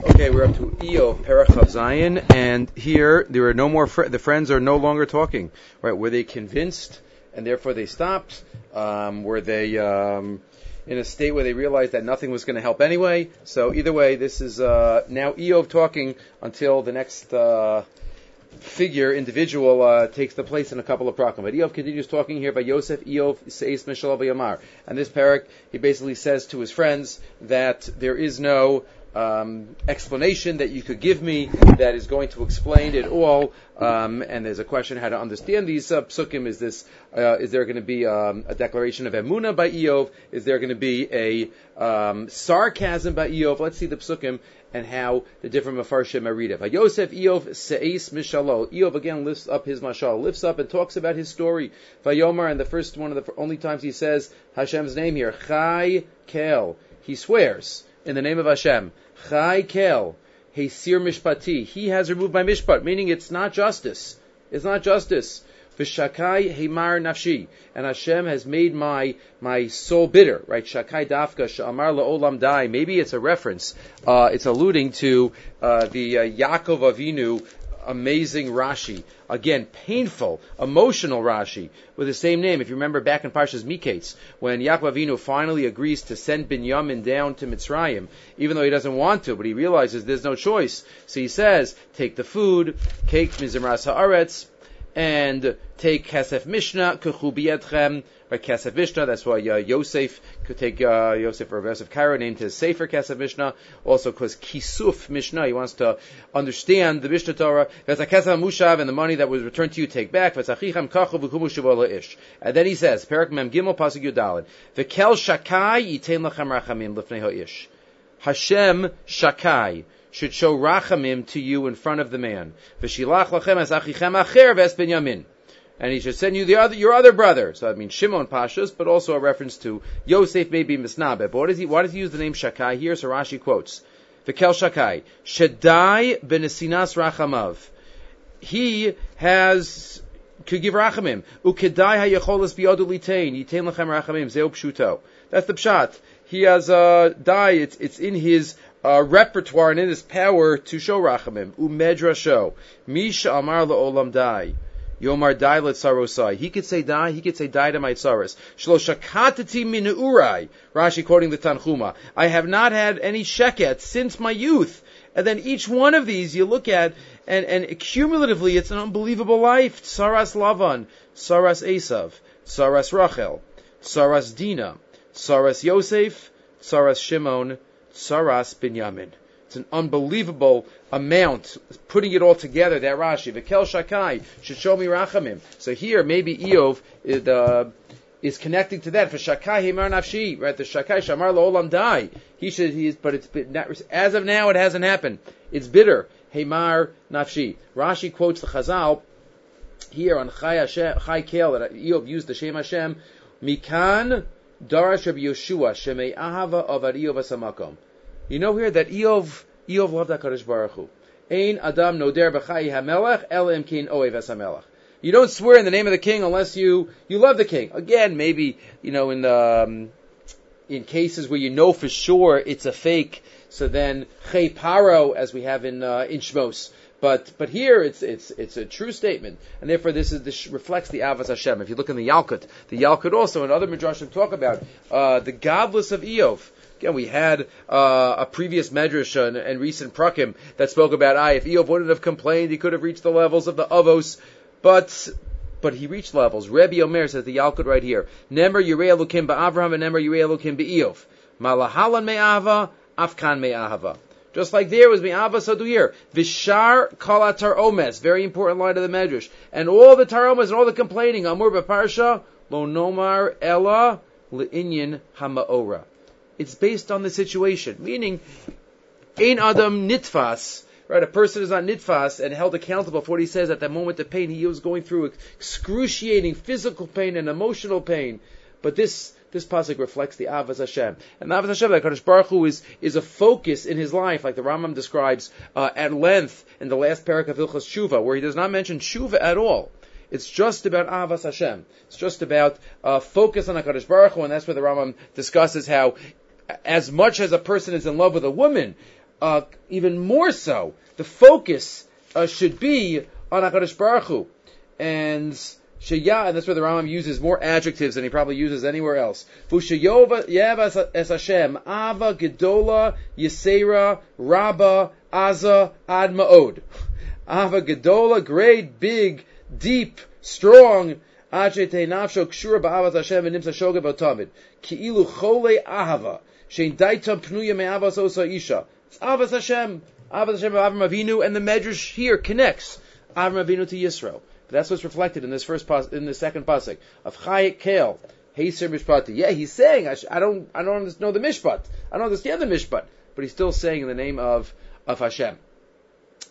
Okay, we're up to Eov Perach Zion, and here there are no more. Fr- the friends are no longer talking. Right? Were they convinced, and therefore they stopped? Um, were they um, in a state where they realized that nothing was going to help anyway? So either way, this is uh, now Eov talking until the next uh, figure, individual, uh, takes the place in a couple of prakim. But Eov continues talking here by Yosef Eov Seis Mishal Yamar, and this parak he basically says to his friends that there is no um, explanation that you could give me that is going to explain it all. Um, and there's a question how to understand these uh, psukim. Is this uh, is there going to be um, a declaration of emuna by Eov? Is there going to be a um, sarcasm by Eov? Let's see the psukim and how the different mafarshim are read it. Yosef Eov seis mishalo. Eov again lifts up his mashal, lifts up and talks about his story. Vayomar, and the first one of the only times he says Hashem's name here, Chai Kel. He swears in the name of Hashem. Chai Kel, Heisir Mishpati. He has removed my mishpat, meaning it's not justice. It's not justice. V'shakai Heimar Nafshi. And Hashem has made my, my soul bitter, right? Shakai Dafka Sha'amar La'olam Dai. Maybe it's a reference. Uh, it's alluding to, uh, the uh, Yaakov Avinu amazing Rashi. Again, painful, emotional Rashi with the same name. If you remember back in Parshas Miketz, when Yaakov Avinu finally agrees to send Binyamin down to Mitzrayim, even though he doesn't want to, but he realizes there's no choice. So he says, take the food, cake mizimras haaretz, and take Kesef Mishnah, Kechu Bietchem, by Kesef Mishnah. That's why uh, Yosef could take uh, Yosef or Yosef Karo named his Sefer Kesef Mishnah. Also, because Kisuf Mishnah, he wants to understand the Mishnah Torah. That's a Kesef Mushav and the money that was returned to you, take back. And then he says, Perak Mem Gimel Pasuk Yudalid, V'kel Shakai Yitain Lachem Rachamim Lifnei Ha'ish. Hashem Shakai should show rachamim to you in front of the man. V'shilach lachem as achichem acher v'es binyamin and he should send you the other, your other brother. So that means Shimon Pashas, but also a reference to Yosef maybe Misnabe. But what does he, why does he use the name Shakai here? So Rashi quotes, Vikel Shakai, Shaddai benesinas rachamav. He has, could give rachamim. Ukedai hayacholas biyadu litain, yitain lechem rachamim, zeu pshuto. That's the pshat. He has, uh, die, it's, it's in his, uh, repertoire and in his power to show rachamim. Umedra show. Misha amar la'olam dai. Yomar Dailet Sarosai. He could say die, he could say die to my tsaras. Shloshakatati minurai. Rashi quoting the Tanchuma. I have not had any sheket since my youth. And then each one of these you look at, and, and cumulatively it's an unbelievable life. Saras Lavan, Saras Esav, Saras Rachel, Saras Dina, Saras Yosef, Saras Shimon, Saras Binyamin. It's an unbelievable amount. Putting it all together, that Rashi, Vikel Shakai, should show me Rachamim. So here, maybe Eov is, uh, is connecting to that. For Shakai Himar Nafshi, right? The Shakai Shamar Olam Dai. He should, he is, but it's, as of now, it hasn't happened. It's bitter. Himar Nafshi. Rashi quotes the Chazal here on Chai, Hashem, Chai Kel that Eov used the Shem Hashem. Mikan Darash Rabbi Yeshua Shemei Ahava of Eov Asamakom. You know here that Eov, Eov loved HaKadosh Baruch Hu. Ein Adam Noder B'chai HaMelech Elim Kin Oev HaMelech. You don't swear in the name of the king unless you, you love the king. Again, maybe, you know, in the, um, in cases where you know for sure it's a fake, so then Chei Paro, as we have in, uh, in Shmos. But but here it's it's it's a true statement, and therefore this is this reflects the Avos Hashem. If you look in the Yalkut, the Yalkut also and other midrashim talk about uh, the godless of Eov. Again, we had uh, a previous medrash and, and, recent prakim that spoke about, ah, if Eov wouldn't have complained, he could have reached the levels of the Avos, but but he reached levels. Rebbe Omer says the Yalkut right here. Nemer Yirei Elokim ba'Avraham and Nemer Yirei Elokim ba'Eov. Malahalan me'ava, Afkan me'ahava. Just like there was do here. Vishar kala omes. Very important line of the Medrash. And all the taromes and all the complaining. Amur b'parsha, lo nomar ella le'inyan ha'ma'ora. It's based on the situation. Meaning, ein adam nitfas, right? A person is not nitfas and held accountable for what he says at that moment of pain. He was going through excruciating physical pain and emotional pain. But this, this pasuk reflects the Avos Hashem. And the Avos Hashem, that Kadosh Baruch Hu is, is a focus in his life, like the Rambam describes uh, at length in the last parak of Hilchas Shuva, where he does not mention Shuva at all. It's just about Avas Hashem. It's just about uh, focus on HaKadosh Baruch Hu, and that's where the Rambam discusses how as much as a person is in love with a woman, uh, even more so, the focus uh, should be on Hakadosh Baruch Hu, and Shaya, and that's where the Rambam uses more adjectives than he probably uses anywhere else. Fushayova es Hashem, Ava, Gedola, Yisera, Rabba, Aza, Ad Ma'od. Ava Gedola, great, big, deep, strong, Ache Te Nafsho Kshura Ba'avas Hashem V'nimsa Shoga B'Otamid. Ki'ilu Chole Ahava. Shein Daitam Pnuya Me'avas Osa Isha. It's Avas Hashem. Avas Hashem of Avram Avinu, and the Medrash here connects Avram Avinu to Yisro. But that's what's reflected in this first pas- in the second pasuk of Chayik Kale. Heiser Mishpati. Yeah, he's saying I, sh- I don't I don't know the Mishpat. I don't understand the Mishpat, but he's still saying in the name of of Hashem.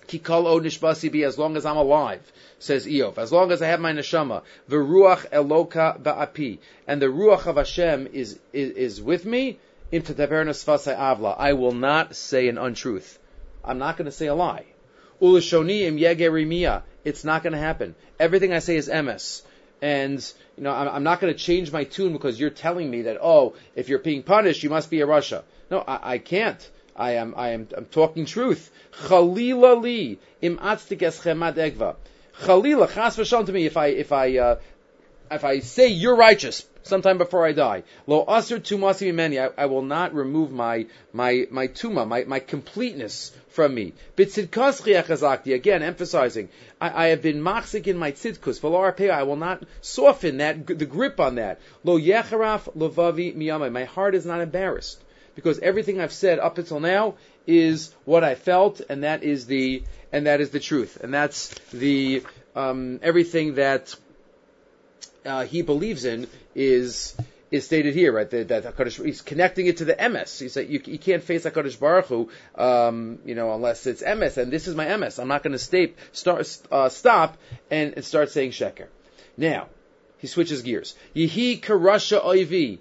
Kikal o nishbasi be as long as I'm alive, says Eov. As long as I have my neshama, v'ruach eloka ba'api, and the ruach of Hashem is is, is with me. Im avla. I will not say an untruth. I'm not going to say a lie. Ulashoni im yegerimia. It's not going to happen. Everything I say is emes. And, you know, I'm, I'm not going to change my tune because you're telling me that, oh, if you're being punished, you must be a Rasha. No, I, I can't. I am, I am, I'm talking truth. Chalila li im egva. Chalila, chas v'sham to me, if I, if I, uh, if I say you're righteous sometime before I die, lo asr tumasi mimeni, I, I will not remove my my my tuma, my, my completeness from me. Again emphasizing, I, I have been machzik in my tzidkus, v'lo I will not soften that the grip on that. Lo yecharaf lovavi miyamai, my heart is not embarrassed because everything I've said up until now is what I felt, and that is the and that is the truth, and that's the um, everything that uh, he believes in is is stated here, right? That, that HaKadosh, he's connecting it to the emes. He said you, you can't face Hakadosh Baruch Hu, um, you know, unless it's emes, and this is my emes. I'm not going to uh, stop and, and start saying sheker. Now he switches gears. Yehi karasha oivi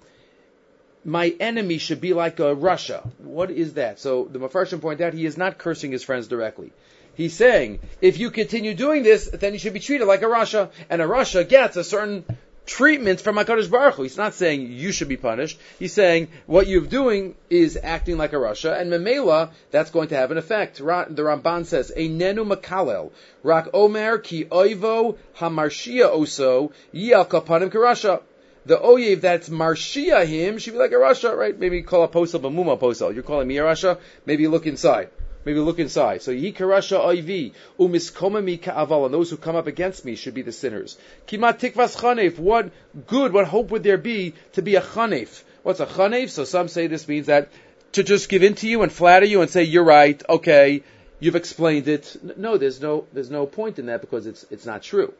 my enemy should be like a Rasha. What is that? So the Mepharshim point out he is not cursing his friends directly. He's saying, if you continue doing this, then you should be treated like a Rasha, and a Rasha gets a certain treatment from HaKadosh Baruch Hu. He's not saying you should be punished. He's saying what you're doing is acting like a Rasha, and Memela, that's going to have an effect. The Ramban says, Einenu makalel, rak omer ki oivo hamarshia oso, yal kapanim karasha the oyev that's marshia him should be like a Rasha, right? Maybe call a posel b'muma posel. You're calling me a Rasha. Maybe look inside. Maybe look inside. So yikarasha oivi umiskomami ka'aval, and those who come up against me should be the sinners. Kimat tikvas chanef. What good, what hope would there be to be a chanef? What's a chanef? So some say this means that to just give in to you and flatter you and say you're right, okay, you've explained it. No, there's no there's no point in that because it's it's not true.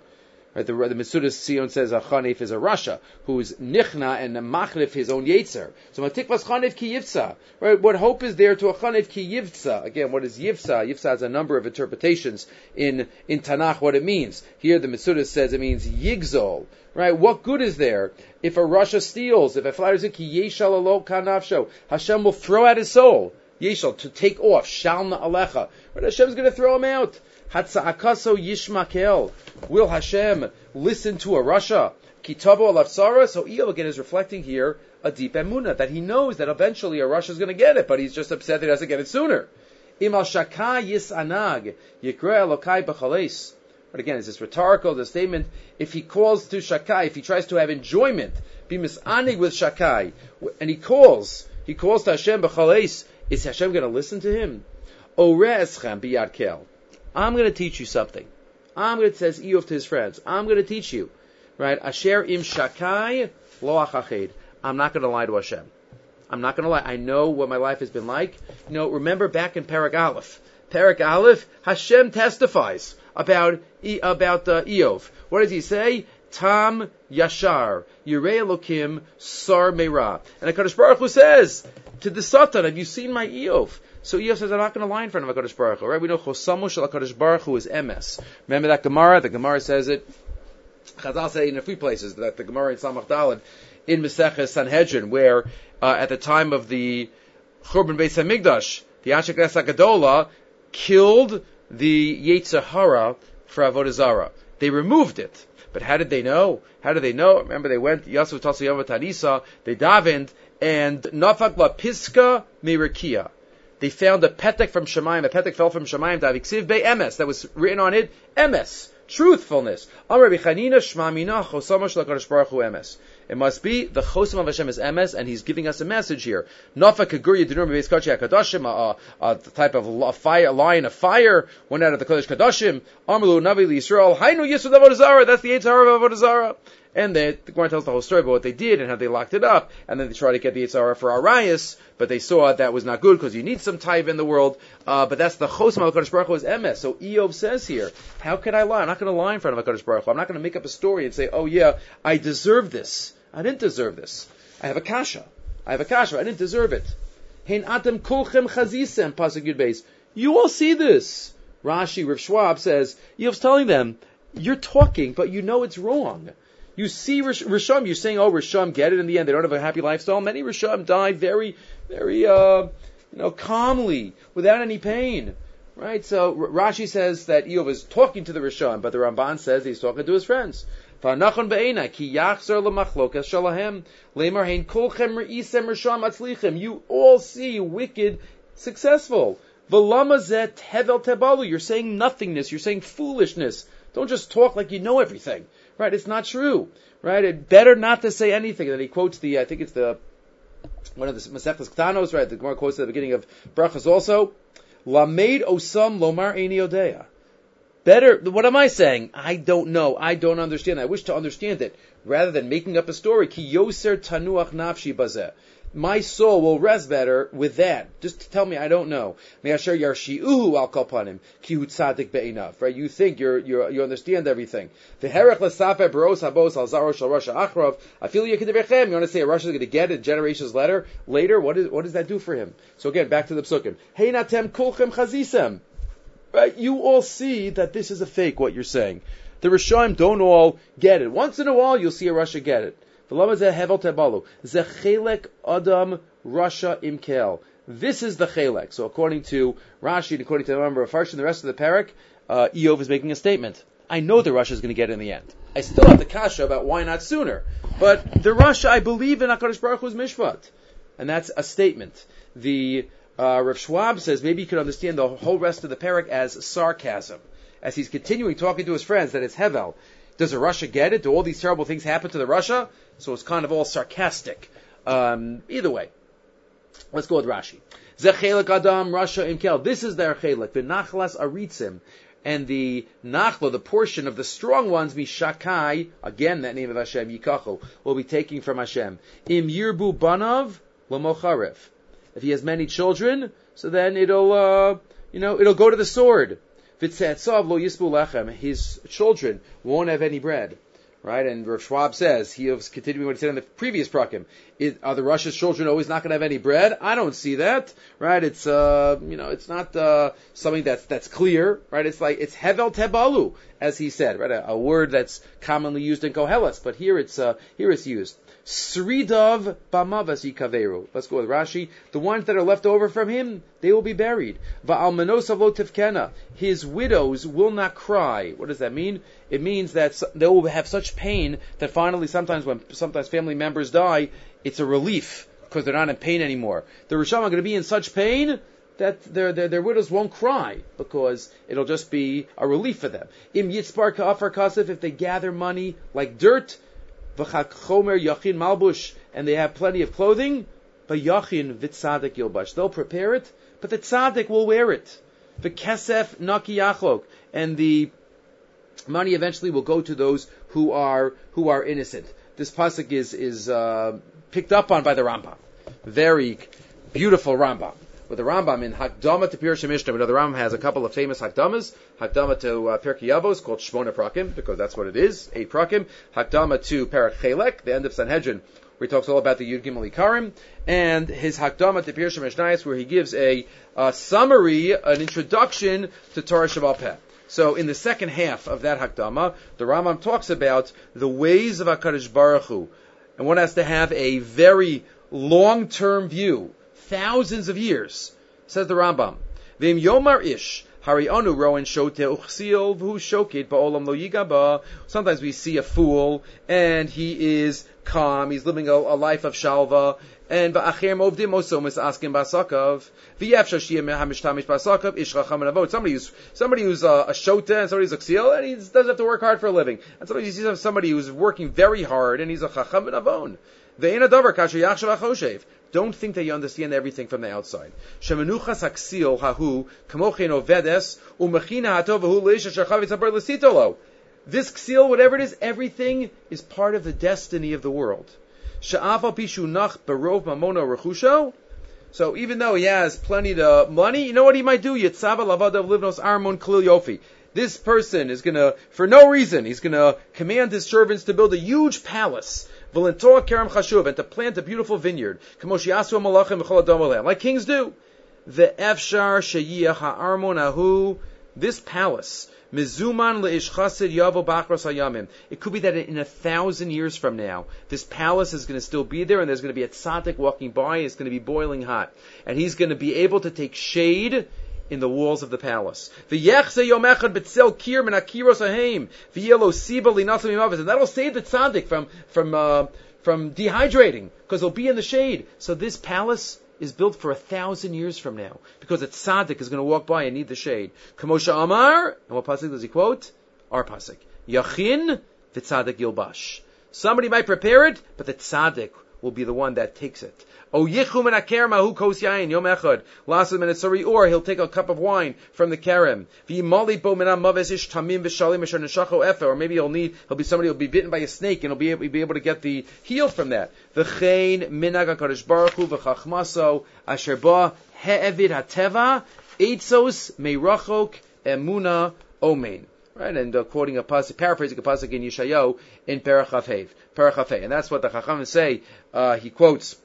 Right? The, the Mesudas Sion says a chanif is a Rasha who's nichna and machlif his own yetzer. So matikvas chanif ki yivtza. Right? What hope is there to a chanif ki yivtza? Again, what is yivtza? Yivtza has a number of interpretations in in Tanakh. What it means here, the Mesudas says it means yigzol. Right? What good is there if a Rasha steals? If a flatters it ki yeshal alo kanafsho, Hashem will throw out his soul. Yeshal to take off. Shalna alecha. Right? Hashem's going to throw him out. Hatza'akaso yishmakel. Will Hashem listen to a Rasha? Kitabo alafsara. So Eov again is reflecting here a deep emuna that he knows that eventually a Rasha is going to get it, but he's just upset that he doesn't get it sooner. Imal shaka yisanag yikra elokai. But again, it's this rhetorical, the statement, if he calls to Shakai, if he tries to have enjoyment, be misanig with Shakai, and he calls, he calls to Hashem is Hashem going to listen to him? Oreeschem biyad kel. I'm going to teach you something. I'm going to, says Eov to his friends, I'm going to teach you, right? Asher im shakai lo achached. I'm not going to lie to Hashem. I'm not going to lie. I know what my life has been like. You know, remember back in Parak Aleph. Parak Aleph, Hashem testifies about, about uh. What does he say? Tam Yashar, Yirei Elokim, Sar Meira. And HaKadosh Baruch Hu says to the Satan, have you seen my Eov? So Eov says, I'm not going to lie in front of HaKadosh Baruch Hu, right? We know Chosamu Shal HaKadosh Baruch Hu is emes. Remember that Gemara? The Gemara says it, Chazal say in a few places, that the Gemara in Samach Dalad, in Mesechus Sanhedrin, where uh, at the time of the Churban Beis Hamikdash, the Anshe Knesset Gadola killed the Yetzirah for Avodah Zarah. They removed it. But how did they know? How did they know? Remember, they went, Yasu Tasayava Tanisa, they davened, and Nafak Piska Mirakia they found a petek from Shemaim, a petek fell from Shemaim, Daviksiv Be Emes, that was written on it, Emes, truthfulness. It must be the chosim of Hashem is emes, and He's giving us a message here. Nafa kagur yedinur mebeis kachi hakadoshim, a type of a fire, a lion of fire went out of the kodesh kadoshim. Amalu navi Yisrael hainu yisud avodah That's the Yitzhar of avodah and they, the Gemara tells the whole story about what they did and how they locked it up, and then they tried to get the Yitzhara for Arias, but they saw that was not good because you need some type in the world. Uh, but that's the Chosim al Baruch Hu is emes. So Eov says here, how can I lie? I'm not going to lie in front of HaKadosh Baruch Hu. I'm not going to make up a story and say, oh yeah, I deserve this. I didn't deserve this. I have a kasha. I have a kasha. I didn't deserve it. Hein atem kulchem chazisem yud You all see this. Rashi, Rav Schwab says, Eov's telling them, you're talking, but you know it's wrong. You see Risham, you're saying, oh, Risham get it in the end. They don't have a happy lifestyle. Many Risham die very, very, uh, you know, calmly, without any pain. Right? So Rashi says that Eov is talking to the Risham, but the Ramban says he's talking to his friends. You all see wicked successful. You're saying nothingness. You're saying foolishness. Don't just talk like you know everything. Right? It's not true. Right? It better not to say anything. And he quotes the, I think it's the, one of the Masechtas Ktanos, right? The Gemara quotes at the beginning of Brachas also. Lamed osam lomar eni Better, what am I saying? I don't know. I don't understand. I wish to understand it. Rather than making up a story, ki yoser tanuach nafshi bazeh my soul will rest better with that. Just tell me I don't know. Me'asher yarshi'uhu al kalpanim ki hu tzadik be'inav. Right? You think you're, you're, you understand everything. V'herech l'safer baros habos al zaro shal Rasha achrov. I feel you You want to say Rasha is going to get a generation's letter later? What, is, what does that do for him? So again, back to the psukim. Hey natem kulchem chazisem. Right? You all see that this is a fake, what you're saying. The Rishonim don't all get it. Once in a while, you'll see a Rasha get it. This is the chelek. So according to Rashi and according to the member of Farsh and the rest of the parak, uh, Eov is making a statement. I know the Rasha is going to get it in the end. I still have the kasha about why not sooner. But the Rasha, I believe in HaKadosh Baruch Hu's mishpat. And that's a statement. The uh, Rav Schwab says maybe you could understand the whole rest of the parak as sarcasm. As he's continuing talking to his friends that it's Hevel. Does the Rasha get it? Do all these terrible things happen to the Rasha? So it's kind of all sarcastic. Um, either way, let's go with Rashi. Zechelek Adam Rasha Imkel. This is their chelik. The Nachlas Aritzim. And the Nachla, the portion of the strong ones, Mishakai, again that name of Hashem, Yikachu, will be taking from Hashem. Im Yirbu Banav Lamocharev. If he has many children, so then it'll, uh, you know, it'll go to the sword. His children won't have any bread. Right? And Rav Schwab says, he was continuing what he said in the previous prakim. Are the Rasha's children always not going to have any bread? I don't see that. Right? It's, uh, you know, it's not, uh, something that's, that's clear. Right? It's like, it's hevel tebalu, as he said. Right? A, a word that's commonly used in Koheles, but here it's, uh, here it's used. Sridav bamavas yikaveru. Let's go with Rashi. The ones that are left over from him, they will be buried. Va'almanos tivkena. His widows will not cry. What does that mean? It means that they will have such pain that finally, sometimes when sometimes family members die, it's a relief because they're not in pain anymore. The Risham are going to be in such pain that their, their, their, widows won't cry because it'll just be a relief for them. Im yitzbar ka'afar kasif, if they gather money like dirt, chomer yachin malbush, and they have plenty of clothing, but yachin vitzadik yilbash. They'll prepare it, but the tzaddik will wear it. The kesef naki yachlok, and the money eventually will go to those who are who are innocent. This pasuk is is uh, picked up on by the Rambam. Very beautiful Rambam with the Rambam in Hakdama to Pirush Mishnah. Know the Rambam has a couple of famous Hakdamas. Hakdama to uh, Pirkei Avos called Shmona Prakim because that's what it is, eight Prakim. Hakdama to Perak Chelek, the end of Sanhedrin, where he talks all about the Yud Gimel Ikarim, and his Hakdama to Pirush Mishnayos, where he gives a, a, summary, an introduction to Torah Shabbat Peh. So in the second half of that Hakdama, the Rambam talks about the ways of HaKadosh Baruch Hu. And one has to have a very long-term view thousands of years, says the Rambam. Vim Yomar Ish, shote uchsil. Sometimes we see a fool and he is calm. He's living a, a life of shalva. And asking avot. Somebody who's somebody who's uh, a, a shota and somebody who's a ksiel and he doesn't have to work hard for a living. And sometimes you see somebody who's working very hard and he's a chacham and avon. Don't think that you understand everything from the outside. This ksil, whatever it is, everything is part of the destiny of the world. So even though he has plenty of money, you know what he might do? This person is gonna, for no reason, he's gonna command his servants to build a huge palace Chashuv, and to plant a beautiful vineyard, like kings do. The efshar ahu, this palace, mizuman. It could be that in a thousand years from now, this palace is going to still be there, and there's going to be a tzaddik walking by, it's going to be boiling hot, and he's going to be able to take shade in the walls of the palace. And that'll save the tzaddik from, from, uh, from dehydrating, because he'll be in the shade. So this palace is built for a thousand years from now, because a tzaddik is going to walk by and need the shade. Kamosha Amar, and what pasuk does he quote? Our pasuk. Yachin, the tzaddik yilbash. Somebody might prepare it, but the tzaddik will be the one that takes it. O yichum and aker mahu kos yain yom echad lasim and sorry or he'll take a cup of wine from the kerem. V'imali bo minam maves ish tamim v'shalim asher neshacho efe or maybe he'll need he'll be somebody who'll be bitten by a snake and he'll be able, be able to get the heal from that. V'chein minag hakadosh baruch hu v'chachmaso asher ba he'evid hateva eitzos meirachok emuna omein right? And uh, quoting a pasuk, paraphrasing a pasuk in Yeshayahu in Perachafev, Perachafev, and that's what the Chacham say. Uh, he quotes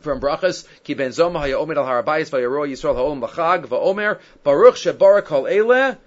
from brachas ki ben zoma haya omer al harabayis yisrael lachag va'omer baruch shebarak ele.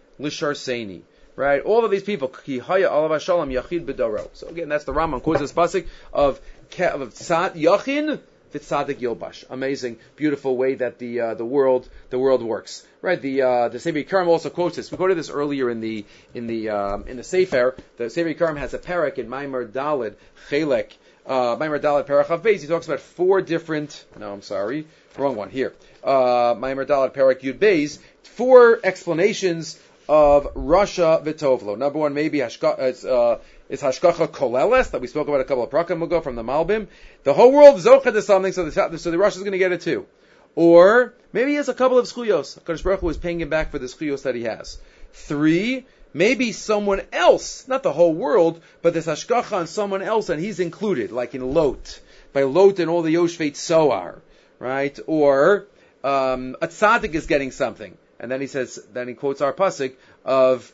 Right, all of these people ki haya alav shalom yachid. So again, that's the Rambam quotes this pasuk of of tzad yachin Vitzadik Yilbash. Amazing, beautiful way that the uh, the world the world works. Right. The uh, the Sefer Karim also quotes this. We quoted this earlier in the in the um, in the Sefer. The Sefer Karim has a parak in Maimar Dalid Chelek. Uh, Maimar Dalid Parachav Beis. He talks about four different. No, I'm sorry, wrong one here. Uh, Maimar Dalid Parak Yud Beis. Four explanations of Rasha Vitovlo. Number one, maybe Hashka, uh, it's Hashkacha Koleles that we spoke about a couple of prakim ago from the Malbim. The whole world zocha to something, so the so the Rasha's going to get it too. Or maybe he has a couple of schuyos. Hakadosh Baruch Hu is paying him back for the schuyos that he has. Three, maybe someone else, not the whole world, but there's hashkacha on someone else, and he's included, like in Lot, by Lot and all the Yoshveit Soar, right? Or um, a tzaddik is getting something. And then he says, then he quotes our pasuk of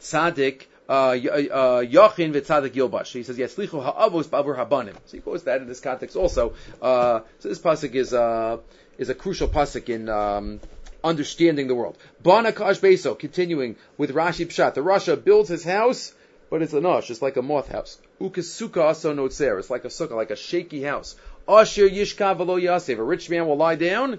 tzaddik uh, uh, Yachin v'tzadik Yilbash. He says, Yatzlichu ha'avos ba'avur habanim. So he quotes that in this context also. Uh, so this pasuk is uh, is a crucial pasuk in um, understanding the world. Bana kash beso. Continuing with Rashi Pshat, the Rasha builds his house, but it's a nosh. It's like a moth house. Ukasuka aso notzer. It's like a sukkah, like a shaky house. Asher yishka v'lo yasev. A rich man will lie down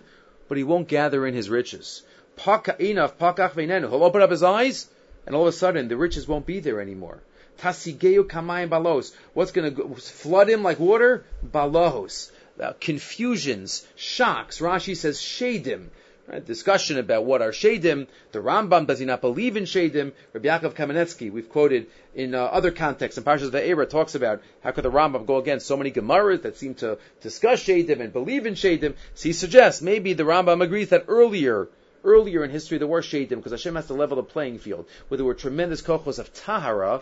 but he won't gather in his riches. He'll open up his eyes, and all of a sudden the riches won't be there anymore. Tasigeu kamayim balos. What's going to flood him like water? Balos. Uh, confusions, shocks. Rashi says shadim. Right? Discussion about what are shadim. The Rambam does he not believe in shadim? Rabbi Yaakov Kamenetsky, we've quoted in uh, other contexts. In Parshas Ve'era talks about how could the Rambam go against so many Gemaras that seem to discuss shadim and believe in shadim. So he suggests maybe the Rambam agrees that earlier earlier in history there were shadim because Hashem has to level the playing field where there were tremendous kochos of tahara,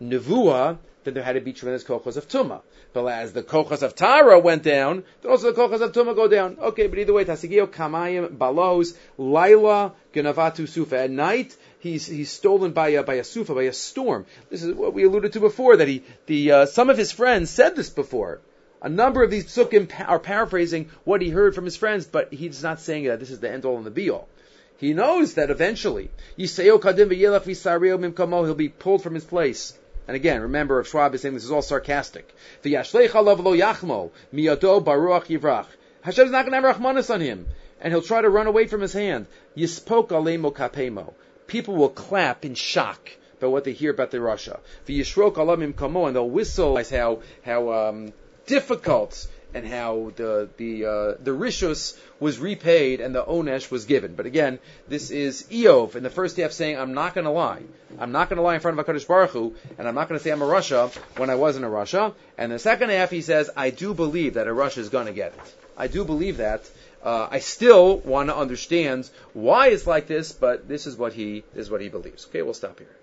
nevuah, then there had to be tremendous kochos of tuma. But as the kochos of Tara went down, then also the kochos of tuma go down. Okay, but either way, tasigio kamayim balos laila genavatu sufa. At night, he's he's stolen by a, by a sufa by a storm. This is what we alluded to before. That he the uh, some of his friends said this before. A number of these psukim are paraphrasing what he heard from his friends, but he's not saying that this is the end all and the be all. He knows that eventually, he'll be pulled from his place. And again, remember, Schwab is saying this is all sarcastic. Hashem is not going to have rachmanis on him. and he'll try to run away from his hand. People will clap in shock by what they hear about the Rasha. And they'll whistle how how um, difficult and how the the uh, the rishus was repaid and the onesh was given. But again, this is Eov in the first half saying, "I'm not going to lie. I'm not going to lie in front of Hakadosh Baruch Hu, and I'm not going to say I'm a Rasha when I wasn't a Rasha." And the second half, he says, "I do believe that a Rasha is going to get it. I do believe that." Uh, I still want to understand why it's like this, but this is what he this is what he believes. Okay, we'll stop here.